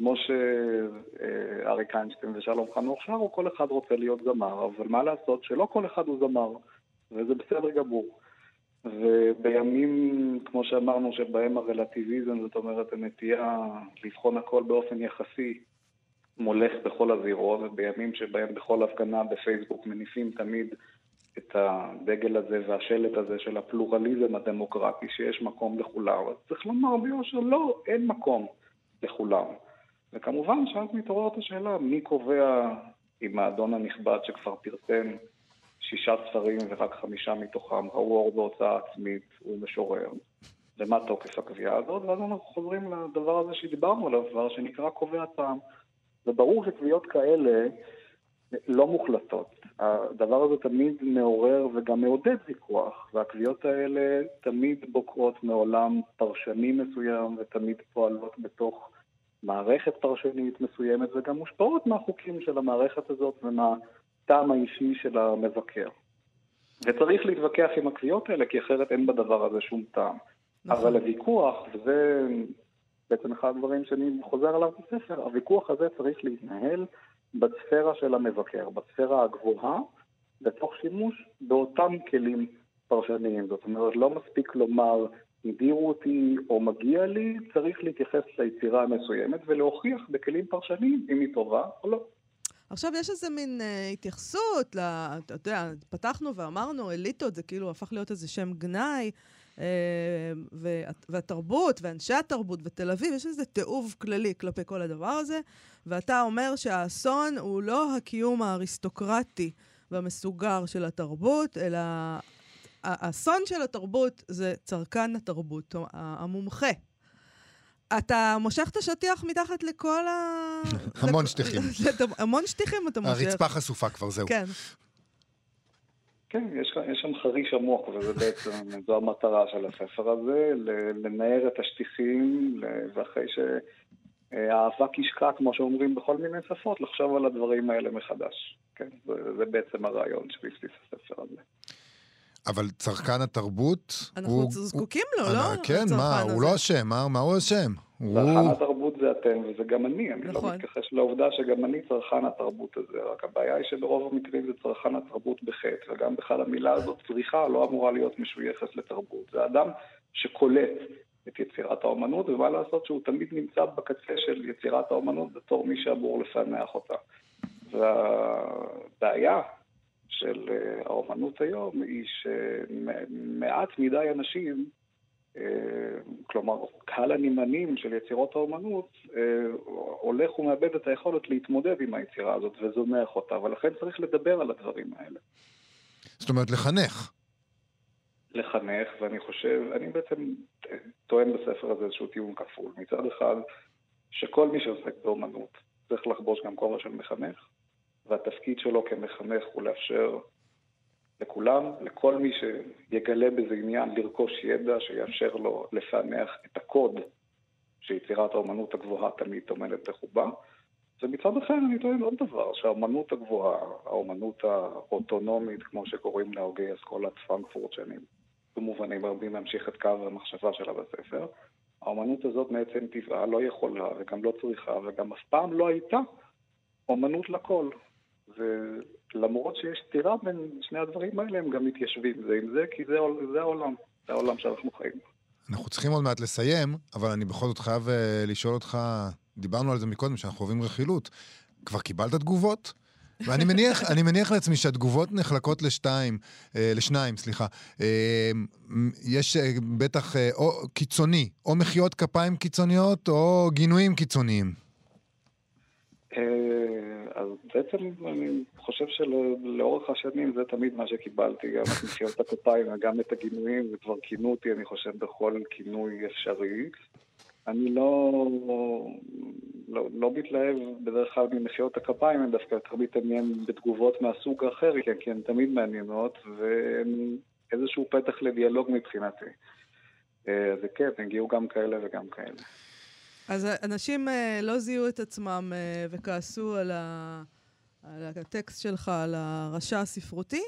כמו שאריק איינשטיין ושלום חנוך שרו, כל אחד רוצה להיות זמר, אבל מה לעשות שלא כל אחד הוא זמר, וזה בסדר גמור. ובימים, כמו שאמרנו, שבהם הרלטיביזם, זאת אומרת הנטייה לבחון הכל באופן יחסי, מולך בכל הזירות, ובימים שבהם בכל הפגנה בפייסבוק מניפים תמיד את הדגל הזה והשלט הזה של הפלורליזם הדמוקרטי, שיש מקום לכולם, אז צריך לומר ביושר, לא, אין מקום לכולם. וכמובן שאז מתעוררת השאלה מי קובע אם האדון הנכבד שכבר פרסם שישה ספרים ורק חמישה מתוכם ראו אור בהוצאה עצמית, הוא משורר. ומה תוקף הקביעה הזאת? ואז אנחנו חוזרים לדבר הזה שדיברנו עליו דבר שנקרא קובע טעם. וברור שקביעות כאלה לא מוחלטות. הדבר הזה תמיד מעורר וגם מעודד ויכוח, והקביעות האלה תמיד בוקרות מעולם פרשני מסוים ותמיד פועלות בתוך מערכת פרשנית מסוימת וגם מושפעות מהחוקים של המערכת הזאת ומהטעם האישי של המבקר. וצריך להתווכח עם הקביעות האלה, כי אחרת אין בדבר הזה שום טעם. נכון. אבל הוויכוח, וזה בעצם אחד הדברים שאני חוזר עליו בספר, הוויכוח הזה צריך להתנהל בספירה של המבקר, בספירה הגבוהה, בתוך שימוש באותם כלים פרשניים. זאת אומרת, לא מספיק לומר הדירו אותי או מגיע לי, צריך להתייחס ליצירה המסוימת ולהוכיח בכלים פרשניים אם היא טובה או לא. עכשיו, יש איזה מין אה, התייחסות, ל, אתה יודע, פתחנו ואמרנו, אליטות זה כאילו הפך להיות איזה שם גנאי, אה, וה, והתרבות, ואנשי התרבות בתל אביב, יש איזה תיעוב כללי כלפי כל הדבר הזה, ואתה אומר שהאסון הוא לא הקיום האריסטוקרטי והמסוגר של התרבות, אלא האסון של התרבות זה צרכן התרבות, המומחה. אתה מושך את השטיח מתחת לכל ה... המון שטיחים. המון שטיחים אתה מושך. הרצפה חשופה כבר, זהו. כן. כן, יש, יש שם חריש עמוק, וזה בעצם, זו המטרה של הספר הזה, לנער את השטיחים, ואחרי שהאבק ישקע, כמו שאומרים בכל מיני שפות, לחשוב על הדברים האלה מחדש. כן, זה, זה בעצם הרעיון שבבסיס הספר הזה. אבל צרכן התרבות... אנחנו הוא, זקוקים לו, הוא, לא? כן, מה, הזה. הוא לא אשם, מה, מה הוא אשם? צרכן הוא... התרבות זה אתם, וזה גם אני. אני לא נכון. לא מתכחש לעובדה שגם אני צרכן התרבות הזה, רק הבעיה היא שברוב המקרים זה צרכן התרבות בחטא, וגם בכלל המילה הזאת, צריכה, לא אמורה להיות משויכת לתרבות. זה אדם שקולט את יצירת האומנות, ומה לעשות שהוא תמיד נמצא בקצה של יצירת האומנות בתור מי שאמור לפענח אותה. והבעיה של אה, האומנות היום היא שמעט מדי אנשים, אה, כלומר קהל הנמענים של יצירות האומנות, אה, הולך ומאבד את היכולת להתמודד עם היצירה הזאת וזונח אותה, ולכן צריך לדבר על הדברים האלה. זאת אומרת, לחנך. לחנך, ואני חושב, אני בעצם טוען בספר הזה איזשהו טיעון כפול. מצד אחד, שכל מי שעוסק באומנות צריך לחבוש גם כובע של מחנך, והתפקיד שלו כמחנך הוא לאפשר לכולם, לכל מי שיגלה בזה עניין, לרכוש ידע שיאפשר לו לפענח את הקוד שיצירת האומנות הגבוהה תמיד טומנת בחובה. ומצד אחר אני טוען עוד דבר, שהאומנות הגבוהה, האומנות האוטונומית, כמו שקוראים להוגי אסכולת פרנקפורט, שאני במובנים רבים ממשיך את קו המחשבה שלה בספר, האומנות הזאת מעצם טבעה לא יכולה וגם לא צריכה וגם אף פעם לא הייתה אומנות לכל. ולמרות שיש סתירה בין שני הדברים האלה, הם גם מתיישבים זה עם זה, כי זה, זה העולם, זה העולם שאנחנו חיים. אנחנו צריכים עוד מעט לסיים, אבל אני בכל זאת חייב uh, לשאול אותך, דיברנו על זה מקודם, שאנחנו אוהבים רכילות. כבר קיבלת תגובות? ואני מניח, <laughs> אני מניח לעצמי שהתגובות נחלקות לשתיים, אה, לשניים, סליחה. אה, יש אה, בטח אה, או קיצוני, או מחיאות כפיים קיצוניות, או גינויים קיצוניים. אה, בעצם אני חושב שלאורך השנים זה תמיד מה שקיבלתי, גם את מחיאות הכפיים וגם את הגינויים, וכבר כינו אותי, אני חושב, בכל כינוי אפשרי. אני לא, לא, לא מתלהב בדרך כלל ממחיאות הכפיים, אני דווקא יותר מתעניין בתגובות מהסוג האחר, כי הן תמיד מעניינות, והן איזשהו פתח לדיאלוג מבחינתי. אה, כן, הגיעו גם כאלה וגם כאלה. אז אנשים uh, לא זיהו את עצמם uh, וכעסו על, ה, על הטקסט שלך, על הרשע הספרותי?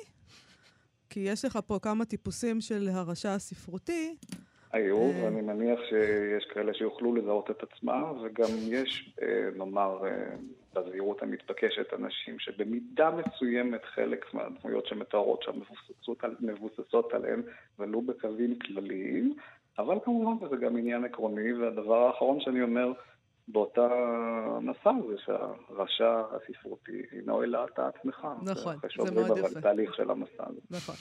כי יש לך פה כמה טיפוסים של הרשע הספרותי. היו, uh, ואני מניח שיש כאלה שיוכלו לזהות את עצמם, וגם יש, נאמר, uh, בזהירות המתבקשת, אנשים שבמידה מסוימת חלק מהדמויות שמתארות שם מבוססות, על, מבוססות עליהן, ולו בקווים כלליים. אבל כמובן זה גם עניין עקרוני, והדבר האחרון שאני אומר באותה מסע זה שהרשע הספרותי אינו אלא אתה עצמך. נכון, זה מאוד יפה. אבל תהליך של המסע הזה. נכון.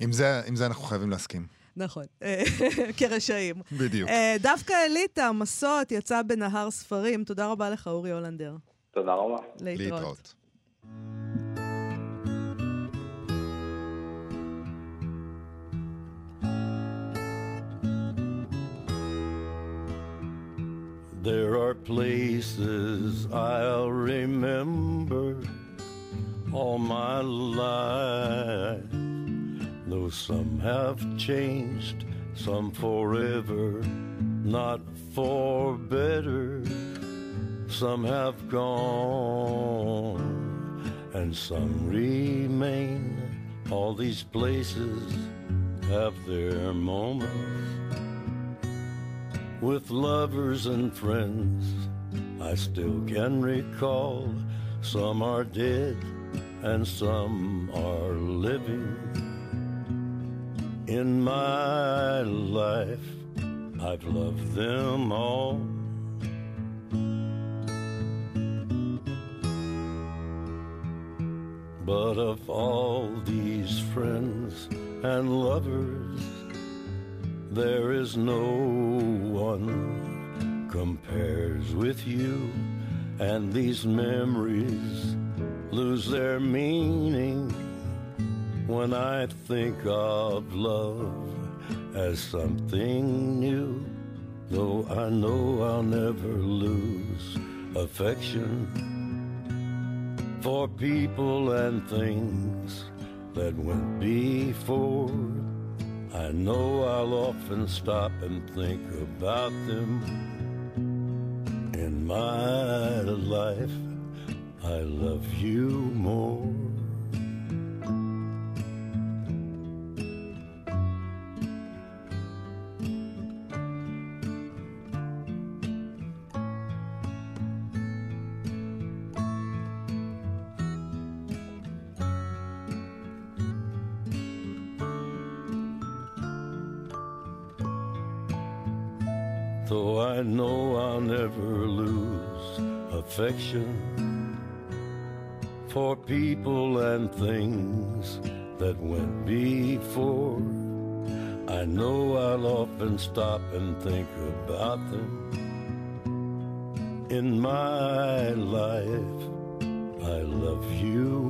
עם זה, עם זה אנחנו חייבים להסכים. נכון, <laughs> כרשעים. בדיוק. אה, דווקא אליטה, מסות, יצא בנהר ספרים. תודה רבה לך, אורי הולנדר. תודה רבה. להתראות. להתראות. There are places I'll remember all my life. Though some have changed, some forever, not for better. Some have gone, and some remain. All these places have their moments with lovers and friends. I still can recall some are dead and some are living. In my life, I've loved them all. But of all these friends and lovers, there is no one compares with you, and these memories lose their meaning when I think of love as something new. Though I know I'll never lose affection for people and things that went before. I know I'll often stop and think about them. In my life, I love you more. I know I'll often stop and think about them. In my life, I love you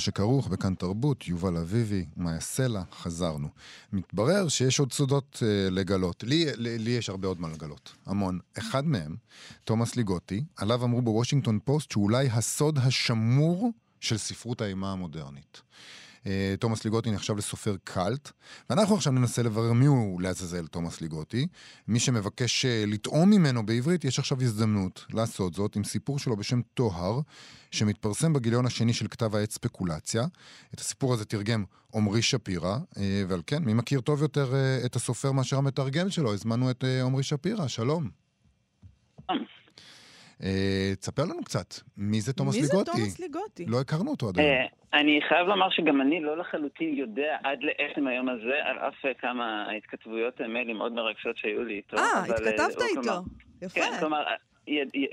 שכרוך בכאן תרבות, יובל אביבי, מאיה סלע, חזרנו. מתברר שיש עוד סודות אה, לגלות. לי, לי, לי יש הרבה עוד מה לגלות, המון. אחד מהם, תומאס ליגוטי, עליו אמרו בוושינגטון פוסט שהוא אולי הסוד השמור של ספרות האימה המודרנית. אה, תומאס ליגוטי נחשב לסופר קאלט, ואנחנו עכשיו ננסה לברר מיהו לעזאזל תומאס ליגוטי. מי שמבקש אה, לטעום ממנו בעברית, יש עכשיו הזדמנות לעשות זאת עם סיפור שלו בשם טוהר, שמתפרסם בגיליון השני של כתב העת ספקולציה. את הסיפור הזה תרגם עמרי שפירא, אה, ועל כן, מי מכיר טוב יותר את הסופר מאשר המתרגם שלו? הזמנו את עמרי שפירא, שלום. אה, תספר לנו קצת, מי זה תומאס מי זה ליגוטי? תומאס ליגוטי? לא הכרנו אותו עד היום. אה, אני חייב לומר שגם אני לא לחלוטין יודע עד לעצם היום הזה, על אף אה, כמה התכתבויות מיילים מאוד מרגשות שהיו לי איתו. אה, התכתבת איתו. יפה. כן, כלומר,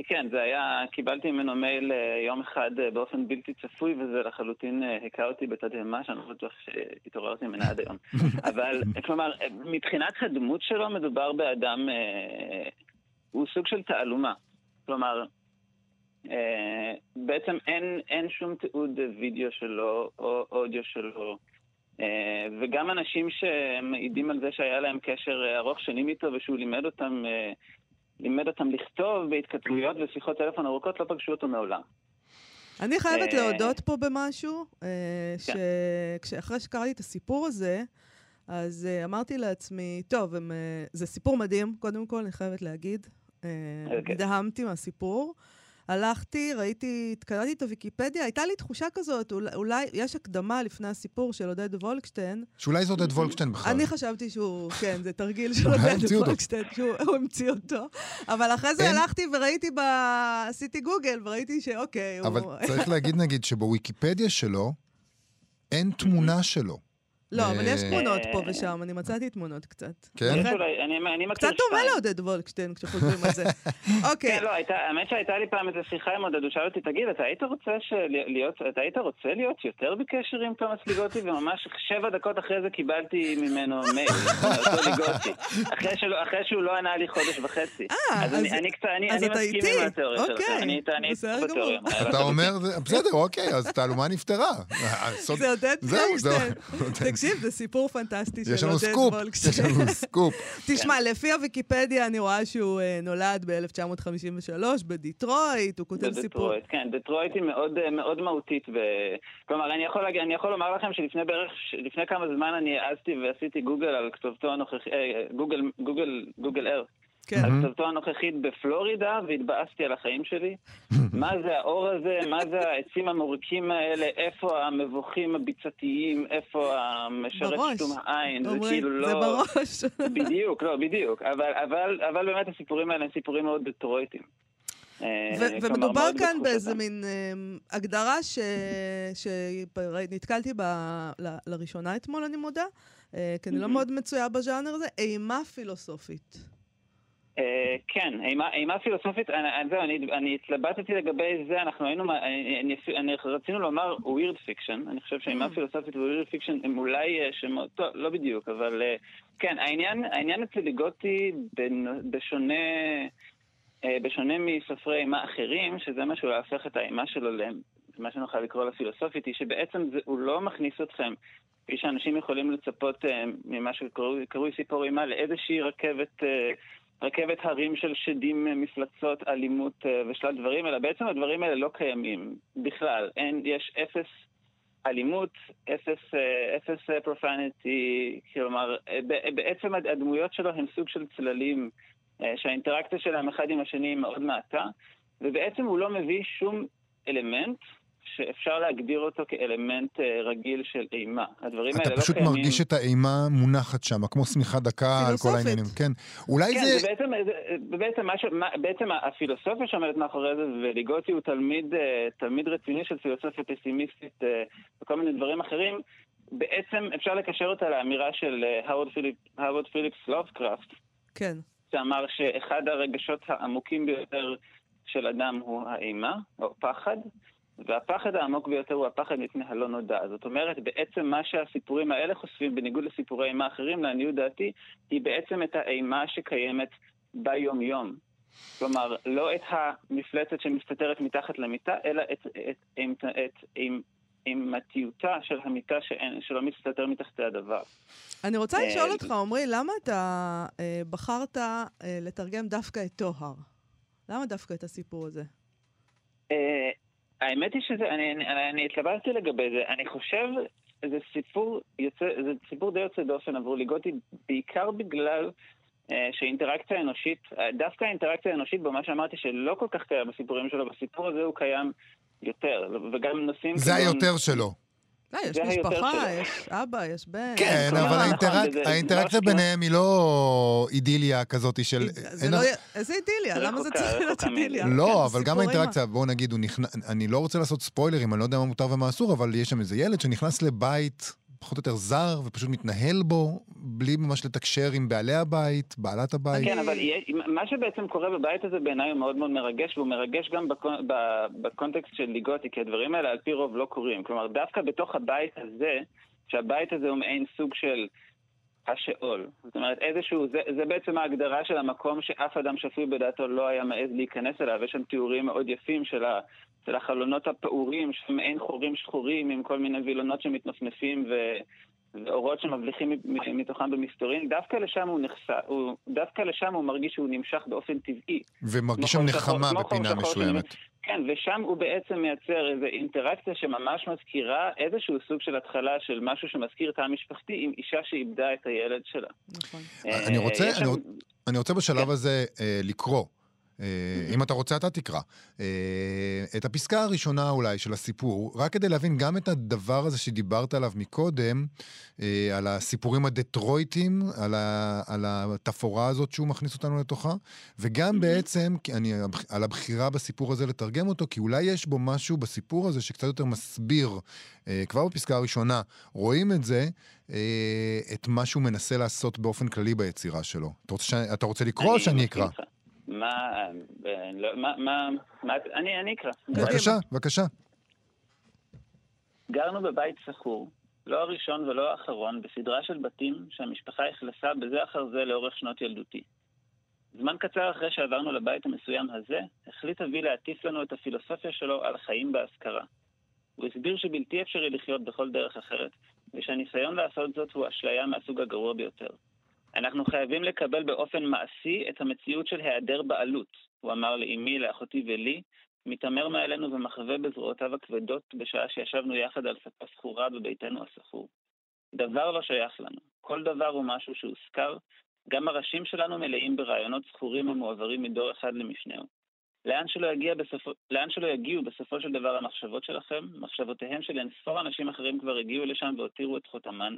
כן, זה היה, קיבלתי ממנו מייל יום אחד באופן בלתי צפוי, וזה לחלוטין היכה אותי בתדהמה, שאני לא בטוח שהתעוררתי ממנה עד היום. <laughs> אבל, כלומר, מבחינת הדמות שלו, מדובר באדם, אה, הוא סוג של תעלומה. כלומר, אה, בעצם אין, אין שום תיעוד וידאו שלו או אודיו שלו. אה, וגם אנשים שמעידים על זה שהיה להם קשר ארוך שנים איתו ושהוא לימד אותם, אה, לימד אותם לכתוב בהתכתבויות ושיחות טלפון ארוכות, לא פגשו אותו מעולם. אני חייבת להודות פה במשהו, כן. שאחרי שקראתי את הסיפור הזה, אז אמרתי לעצמי, טוב, הם, זה סיפור מדהים, קודם כל, אני חייבת להגיד. אה, אוקיי. נדהמתי מהסיפור. הלכתי, ראיתי, קראתי את הוויקיפדיה, הייתה לי תחושה כזאת, אולי, אולי יש הקדמה לפני הסיפור של עודד וולקשטיין. שאולי זה עודד וולקשטיין בכלל. אני חשבתי שהוא, כן, זה תרגיל <laughs> של עודד. וולקשטיין, שהוא הוא המציא אותו. אבל אחרי זה הלכתי וראיתי, ב... עשיתי גוגל, וראיתי שאוקיי, אבל הוא... צריך להגיד נגיד שבוויקיפדיה שלו אין תמונה שלו. לא, אבל יש אה, תמונות פה ושם, אני מצאתי תמונות קצת. כן? קצת. דומה לעודד וולקשטיין כשחושבים על זה. <laughs> אוקיי, כן, לא, האמת שהייתה לי פעם איזו שיחה עם עודד, הוא שאל אותי, תגיד, אתה היית רוצה להיות, אתה היית רוצה להיות יותר בקשר עם תומאס ליגוטי? וממש שבע דקות אחרי זה קיבלתי ממנו מייל, אותו ליגוטי. אחרי שהוא לא ענה לי חודש וחצי. אה, אז אני- קצת, אני אז אני אתה מסכים. עם התיאוריה שלכם. אוקיי, אני איתה, אני בתיאוריה. גמור. אתה אומר, בסדר, אוקיי, אז תעלומה נפתרה. <laughs> הסוד- זה עודד וולקשטיין. <laughs> תקשיב, זה סיפור פנטסטי של יש לנו עודד סקופ, יש וולקשטיין. לנו סקופ. תשמע, לפי הוויקיפדיה אני רואה שהוא אה, נולד ב-1953 בדיטרויט, הוא כותב סיפור. בדטרויט, כן, דטרויט היא מאוד, אה, מאוד מהותית. כלומר, אני יכול, להגיד, אני יכול לומר לכם שלפני בערך, לפני כמה זמן אני העזתי ועשיתי גוגל על כתובתו הנוכחי, אה, גוגל, גוגל, גוגל אר. כן. על כתובתו הנוכחית בפלורידה, והתבאסתי על החיים שלי. <laughs> מה זה האור הזה, מה זה העצים המורקים האלה, איפה המבוכים הביצתיים, איפה המשרת. שתום העין, זה כאילו לא... זה בראש. <laughs> בדיוק, לא, בדיוק. אבל, אבל, אבל באמת הסיפורים האלה הם סיפורים מאוד דטרויטים. אה, ומדובר כאן באיזה. מין אה, הגדרה ש- שנתקלתי בה ל- לראשונה אתמול, אני מודה, אה, כי אני לא. מאוד מצויה בז'אנר הזה, אימה פילוסופית. אה, כן, אימה, פילוסופית, אני, אני- זהו, אני, אני התלבטתי לגבי זה, אנחנו היינו, רצינו לומר weird fiction, אני חושב שאימה Mm. פילוסופית weird fiction הם אולי אה, שמות, טוב, לא בדיוק, אבל אה, כן, העניין, אצל ליגוטי, בשונה, אה, בשונה מסופרי אימה אחרים, שזה מה שהוא הופך את האימה שלו למה שנוכל לקרוא לה פילוסופית, היא שבעצם זה, הוא לא מכניס אתכם, כפי שאנשים יכולים לצפות אה, ממה שקרוי סיפור אימה, לאיזושהי רכבת... אה, רכבת הרים של שדים, אה, מפלצות, אלימות אה, ושלל דברים, אלא בעצם הדברים האלה לא קיימים בכלל. אין, יש אפס אלימות, אפס, אה, אפס פרופניטי, כלומר, בעצם הד- הדמויות שלו הן סוג של צללים, שהאינטראקציה שלהם אחד עם השני היא מאוד מעטה, ובעצם הוא לא מביא שום אלמנט שאפשר להגדיר אותו כאלמנט אה, רגיל של אימה. הדברים האלה אתה לא פשוט קיימים. מרגיש את האימה מונחת שם, כמו שמיכה דקה על כל. העניינים. כן. אולי כן, זה... זה בעצם, הפילוסופיה שעומדת מאחורי זה, וליגוטי הוא תלמיד, אה, תלמיד רציני של פילוסופיה פסימיסטית אה, וכל מיני דברים אחרים, בעצם אפשר לקשר אותה לאמירה של האוורד פיליפ, האוורד פיליפס לובקראפט, כן. שאמר שאחד הרגשות העמוקים ביותר של אדם הוא האימה, או פחד, והפחד העמוק ביותר הוא הפחד מפני הלא נודע. זאת אומרת, בעצם מה שהסיפורים האלה חושפים, בניגוד לסיפורי אימה אחרים, לעניות דעתי, היא בעצם את האימה שקיימת ביום-יום. כלומר, לא את המפלצת שמסתתרת מתחת למיטה, אלא את, את, את, את, את אימתיותה של המיטה שאין, שלא מסתתר מתחתי הדבר. אני רוצה אה, לשאול אותך, עמרי, למה אתה אה, בחרת אה, לתרגם דווקא את טוהר? למה דווקא את הסיפור הזה? האמת היא שזה, אני, אני, אני התלבטתי לגבי זה. אני חושב, זה סיפור, יוצא, זה סיפור די יוצא דופן עבור ליגוטי, בעיקר בגלל אה, שהאינטראקציה האנושית, דווקא האינטראקציה האנושית במה שאמרתי שלא כל כך קיים בסיפורים שלו, בסיפור הזה הוא קיים יותר, וגם נושאים... זה כגון- היותר שלו. לא, יש משפחה. יש אבא, יש בן. כן, אבל האינטראקציה ביניהם היא לא אידיליה כזאת של... לא... איזה אידיליה? למה זה צריך להיות אידיליה? לא, כן, אבל גם. האינטראקציה, בואו נגיד, אני לא רוצה לעשות ספוילרים, אני לא יודע מה מותר ומה אסור, אבל יש שם איזה ילד שנכנס לבית פחות או יותר זר, ופשוט מתנהל בו, בלי ממש לתקשר עם בעלי הבית, בעלת הבית. כן, אבל מה שבעצם קורה בבית הזה בעיניי הוא מאוד מאוד מרגש, והוא מרגש גם בקונטקסט של ליגוטי, כי הדברים האלה על פי רוב לא קורים. כלומר, דווקא בתוך הבית הזה, שהבית הזה הוא מעין סוג של השאול. זאת אומרת, איזשהו, זה, זה בעצם ההגדרה של המקום שאף אדם שפוי בדעתו לא היה מעז להיכנס אליו. יש שם תיאורים מאוד יפים של, של החלונות הפעורים, של מעין חורים שחורים עם כל מיני וילונות שמתנפנפים ו... ואורות שמבליחים מתוכם במסתורין, דווקא לשם הוא נחשף, הוא, דווקא לשם הוא מרגיש שהוא נמשך באופן טבעי. ומרגיש שם נחמה בפינה מסוימת. כן, ושם הוא בעצם מייצר איזו אינטראקציה שממש מזכירה איזשהו סוג של התחלה של משהו שמזכיר תא משפחתי עם אישה שאיבדה את הילד שלה. נכון. אני רוצה- אה, יש אני שם- אני רוצה בשלב כן. הזה אה, לקרוא. אה, אם אתה רוצה, אתה תקרא. אה, את הפסקה הראשונה אולי של הסיפור, רק כדי להבין גם את הדבר הזה שדיברת עליו מקודם, אה, על הסיפורים הדטרויטים, על, ה, על התפאורה הזאת שהוא מכניס אותנו לתוכה, וגם בעצם אני, על הבחירה בסיפור הזה לתרגם אותו, כי אולי יש בו משהו בסיפור הזה שקצת יותר מסביר, כבר בפסקה הראשונה, רואים את זה, את מה שהוא מנסה לעשות באופן כללי ביצירה שלו. אתה רוצה. אתה רוצה לקרוא או אני שאני אקרא? איתך. מה, אה, לא, מה, מה, מה, אני, אני אקרא. בבקשה, בבקשה. גרנו בבית שכור, לא הראשון ולא האחרון, בסדרה של בתים שהמשפחה אכלסה בזה אחר זה לאורך שנות ילדותי. זמן קצר אחרי שעברנו לבית המסוים הזה, החליט אבי להטיף לנו את הפילוסופיה שלו על חיים בהשכרה. הוא הסביר שבלתי אפשרי לחיות בכל דרך אחרת, ושהניסיון לעשות זאת הוא אשליה מהסוג הגרוע ביותר. אנחנו חייבים לקבל באופן מעשי את המציאות של היעדר בעלות, הוא אמר לאמי, לאחותי ולי, מתעמר מעלינו ומחווה בזרועותיו הכבדות בשעה שישבנו יחד על ספה שכורה בביתנו השכור. דבר לא שייך לנו. כל דבר הוא משהו שהושכר, גם הראשים שלנו מלאים ברעיונות זכורים ומועברים מדור אחד למשנהו. לאן שלא, בסופו, לאן שלא יגיעו בסופו של דבר המחשבות שלכם, מחשבותיהם של אינספור אנשים אחרים כבר הגיעו לשם והותירו את חותמן,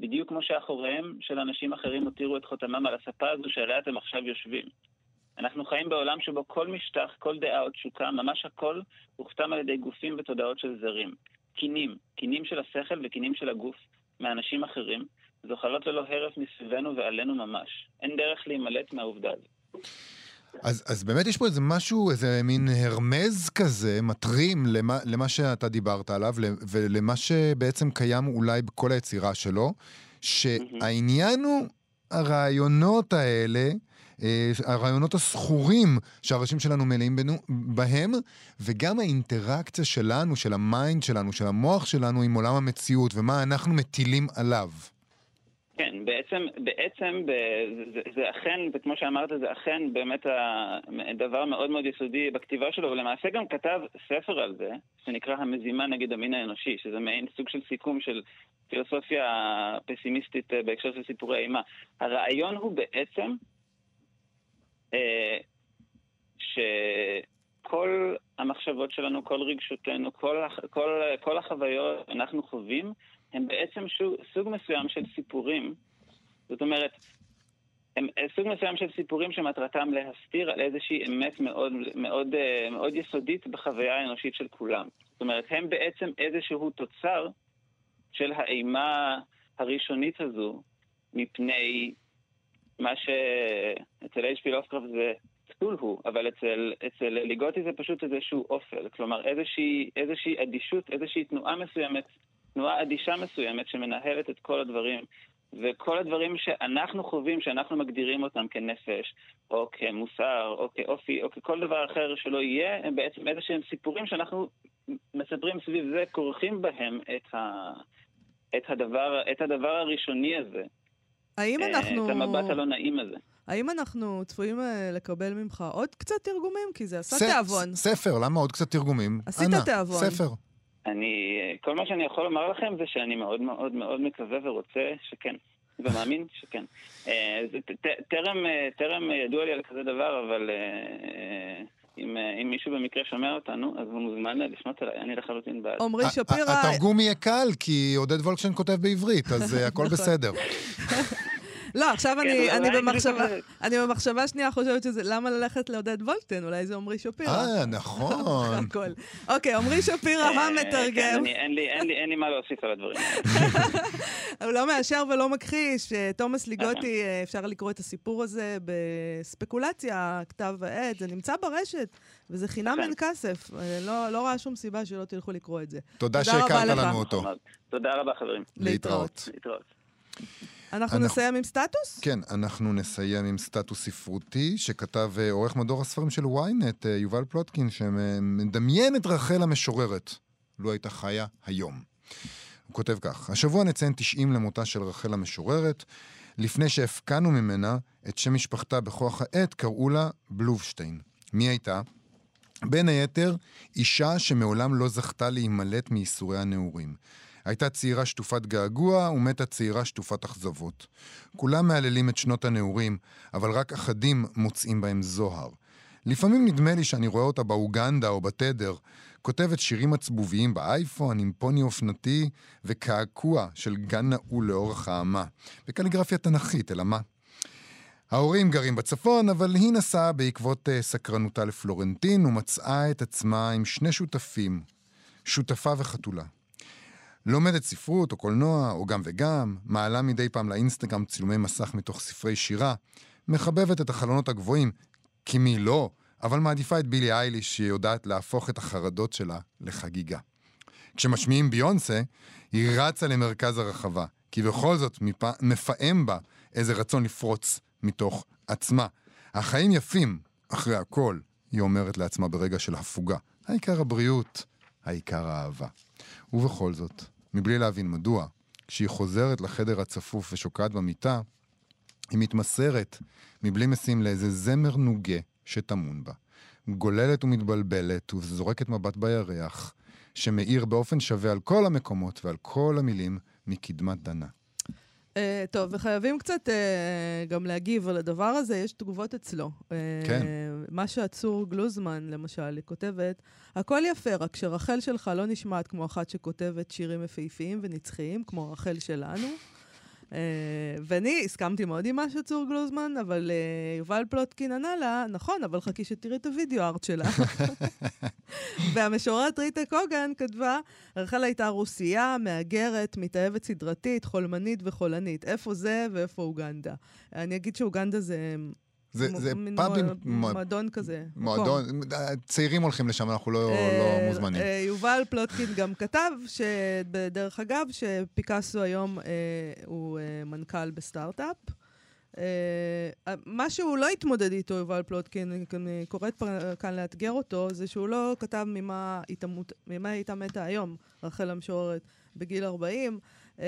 בדיוק כמו שאחוריהם של אנשים אחרים הותירו את חותמם על הספה הזו שעליה אתם עכשיו יושבים. אנחנו חיים בעולם שבו כל משטח, כל דעה או תשוקה, ממש הכל, הוכתם על ידי גופים ותודעות של זרים. קינים, קינים של השכל וקינים של הגוף, מאנשים אחרים, זוחלות ללא הרף מסביבנו ועלינו ממש. אין דרך להימלט מהעובדה הזאת. אז, אז באמת יש פה איזה משהו, איזה מין הרמז כזה, מטרים למה, למה שאתה דיברת עליו, ולמה שבעצם קיים אולי בכל היצירה שלו, שהעניין הוא הרעיונות האלה, אה, הרעיונות הזכורים שהראשים שלנו מלאים בנו, בהם, וגם האינטראקציה שלנו, של ה mind שלנו, של המוח שלנו עם עולם המציאות, ומה אנחנו מטילים עליו. כן, בעצם, בעצם זה, זה אכן, וכמו שאמרת, זה אכן באמת הדבר מאוד מאוד יסודי בכתיבה שלו, ולמעשה גם כתב ספר על זה, שנקרא המזימה נגד המין האנושי, שזה מעין סוג של סיכום של פילוסופיה פסימיסטית אה, בהקשר של סיפורי אימה. הרעיון הוא בעצם אה, שכל המחשבות שלנו, כל רגשותינו, כל, כל, כל החוויות שאנחנו חווים, הם בעצם סוג מסוים של סיפורים. זאת אומרת, הם סוג מסוים של סיפורים שמטרתם להסתיר על איזושהי אמת מאוד, מאוד, אה, מאוד יסודית בחוויה האנושית של כולם. זאת אומרת, הם בעצם איזשהו תוצר של האימה הראשונית הזו מפני מה שאצל H.P. לופקרפט זה פסול הוא, אבל אצל, אצל ליגוטי זה פשוט איזשהו אופל. כלומר, איזושהי, איזושהי אדישות, איזושהי תנועה מסוימת תנועה אדישה מסוימת שמנהלת את כל הדברים. וכל הדברים שאנחנו חווים, שאנחנו מגדירים אותם כנפש, או כמוסר, או כאופי, או ככל דבר אחר שלא יהיה, הם בעצם איזה שהם סיפורים שאנחנו מספרים סביב זה, כורכים בהם את, ה, את, הדבר, את הדבר הראשוני הזה. האם אה, אנחנו... את המבט הלא נעים הזה. האם אנחנו צפויים אה, לקבל ממך עוד קצת תרגומים? כי זה עשה ס- תיאבון. ספר, למה עוד קצת תרגומים? עשית תיאבון. ספר. אני, כל מה שאני יכול לומר לכם זה שאני מאוד מאוד מאוד מקווה ורוצה שכן, ומאמין שכן. אה, טרם, אה, טרם ידוע לי על כזה דבר, אבל אה, אם, אם מישהו במקרה שומע אותנו, אז הוא מוזמן לפנות אליי, אני לחלוטין בעד. עמרי שפירא... התרגום יהיה קל, כי עודד וולקשטיין כותב בעברית, אז הכל נכון. בסדר. <laughs> לא, עכשיו כן, אני, אני, במחשבה, אני במחשבה שנייה חושבת שזה למה ללכת לעודד וולטן, אולי זה עמרי שפירא. אה, נכון. <laughs> הכל. אוקיי, עמרי שפירא אה, המתרגם. כן, אין לי מה להוסיף על הדברים <laughs> הוא לא מאשר ולא מכחיש. תומאס ליגוטי, אה, אפשר לקרוא את הסיפור הזה בספקולציה, כתב העת, זה נמצא ברשת, וזה חינם אין כסף. אה, לא, לא רואה שום סיבה שלא תלכו לקרוא את זה. תודה שהכרת לנו אותו. תודה רבה, חברים. להתראות. להתראות. אנחנו, אנחנו נסיים עם סטטוס? כן, אנחנו נסיים עם סטטוס ספרותי שכתב אה, עורך מדור הספרים של ynet, אה, יובל פלוטקין, שמדמיין את רחל המשוררת, לו הייתה חיה היום. הוא כותב כך: השבוע נציין 90 למותה של רחל המשוררת. לפני שהפקענו ממנה את שם משפחתה בכוח העת, קראו לה בלובשטיין. מי הייתה? בין היתר, אישה שמעולם לא זכתה להימלט מייסורי הנעורים. הייתה צעירה שטופת געגוע ומתה צעירה שטופת אכזבות. כולם מהללים את שנות הנעורים, אבל רק אחדים מוצאים בהם זוהר. לפעמים נדמה לי שאני רואה אותה באוגנדה או בתדר, כותבת שירים עצבוביים באייפון עם פוני אופנתי וקעקוע של גן נעול לאורך האמה. בקליגרפיה תנכית, אלא מה? ההורים גרים בצפון, אבל היא נסעה בעקבות uh, סקרנותה לפלורנטין ומצאה את עצמה עם שני שותפים, שותפה וחתולה. לומדת ספרות או קולנוע, או גם וגם, מעלה מדי פעם לאינסטגרם צילומי מסך מתוך ספרי שירה, מחבבת את החלונות הגבוהים, כי מי לא, אבל מעדיפה את בילי אייליש שהיא יודעת להפוך את החרדות שלה לחגיגה. כשמשמיעים ביונסה, היא רצה למרכז הרחבה, כי בכל זאת מפ... מפעם בה איזה רצון לפרוץ מתוך עצמה. החיים יפים, אחרי הכל, היא אומרת לעצמה ברגע של הפוגה. העיקר הבריאות, העיקר האהבה. ובכל זאת, מבלי להבין מדוע, כשהיא חוזרת לחדר הצפוף ושוקעת במיטה, היא מתמסרת מבלי משים לאיזה זמר נוגה שטמון בה. גוללת ומתבלבלת וזורקת מבט בירח, שמאיר באופן שווה על כל המקומות ועל כל המילים מקדמת דנה. אה, טוב, וחייבים קצת אה, גם להגיב על הדבר הזה, יש תגובות אצלו. אה, כן. מה שעצור גלוזמן, למשל, היא כותבת, הכל יפה, רק שרחל שלך לא נשמעת כמו אחת שכותבת שירים יפהפיים ונצחיים, כמו רחל שלנו. אה, ואני הסכמתי מאוד עם מה שצור גלוזמן, אבל אה, יובל פלוטקין ענה לה, נכון, אבל חכי שתראי את הוידאו ארט שלה. <laughs> והמשוררת ריטה קוגן כתבה, רחל הייתה רוסייה, מהגרת, מתאהבת סדרתית, חולמנית וחולנית. איפה זה ואיפה אוגנדה? אני אגיד שאוגנדה זה... זה, מ- זה מין פאבים, מועדון כזה. מועדון, צעירים הולכים לשם, אנחנו לא, אה, לא מוזמנים. אה, יובל פלוטקין גם כתב, שדרך אגב, שפיקאסו היום אה, הוא אה, מנכ"ל בסטארט-אפ. אה, מה שהוא לא התמודד איתו, יובל פלוטקין, אני- קוראת כאן לאתגר אותו, זה שהוא לא כתב ממה הייתה מתה היום, רחל המשוררת, בגיל 40. אה,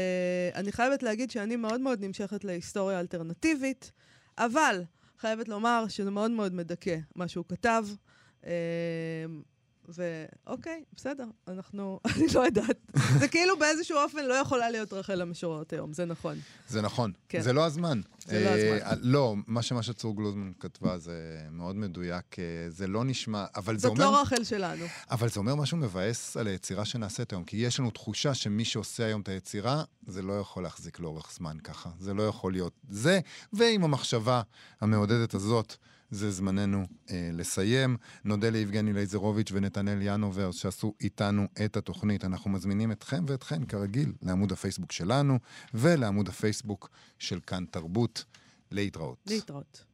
אני חייבת להגיד שאני מאוד מאוד נמשכת להיסטוריה אלטרנטיבית, אבל חייבת לומר שזה מאוד מאוד מדכא מה שהוא כתב. אה, ואוקיי, בסדר, אנחנו, <laughs> אני לא יודעת. זה כאילו באיזשהו אופן לא יכולה להיות רחל המשוררת היום, זה נכון. זה נכון, כן. זה לא הזמן. זה לא אה, הזמן. לא, מה שמה שצור גלוזמן כתבה זה מאוד מדויק, אה, זה לא נשמע, אבל זה זאת אומר... לא רחל שלנו. אבל זה אומר משהו מבאס על היצירה שנעשית היום, כי יש לנו תחושה שמי שעושה היום את היצירה, זה לא יכול להחזיק לאורך זמן ככה. זה לא יכול להיות זה, ועם המחשבה המעודדת הזאת, זה זמננו אה, לסיים. נודה ליבגני לייזרוביץ' ונתנאל ינובר שעשו איתנו את התוכנית. אנחנו מזמינים אתכם ואתכן, כרגיל, לעמוד הפייסבוק שלנו ולעמוד הפייסבוק של כאן תרבות. להתראות. להתראות.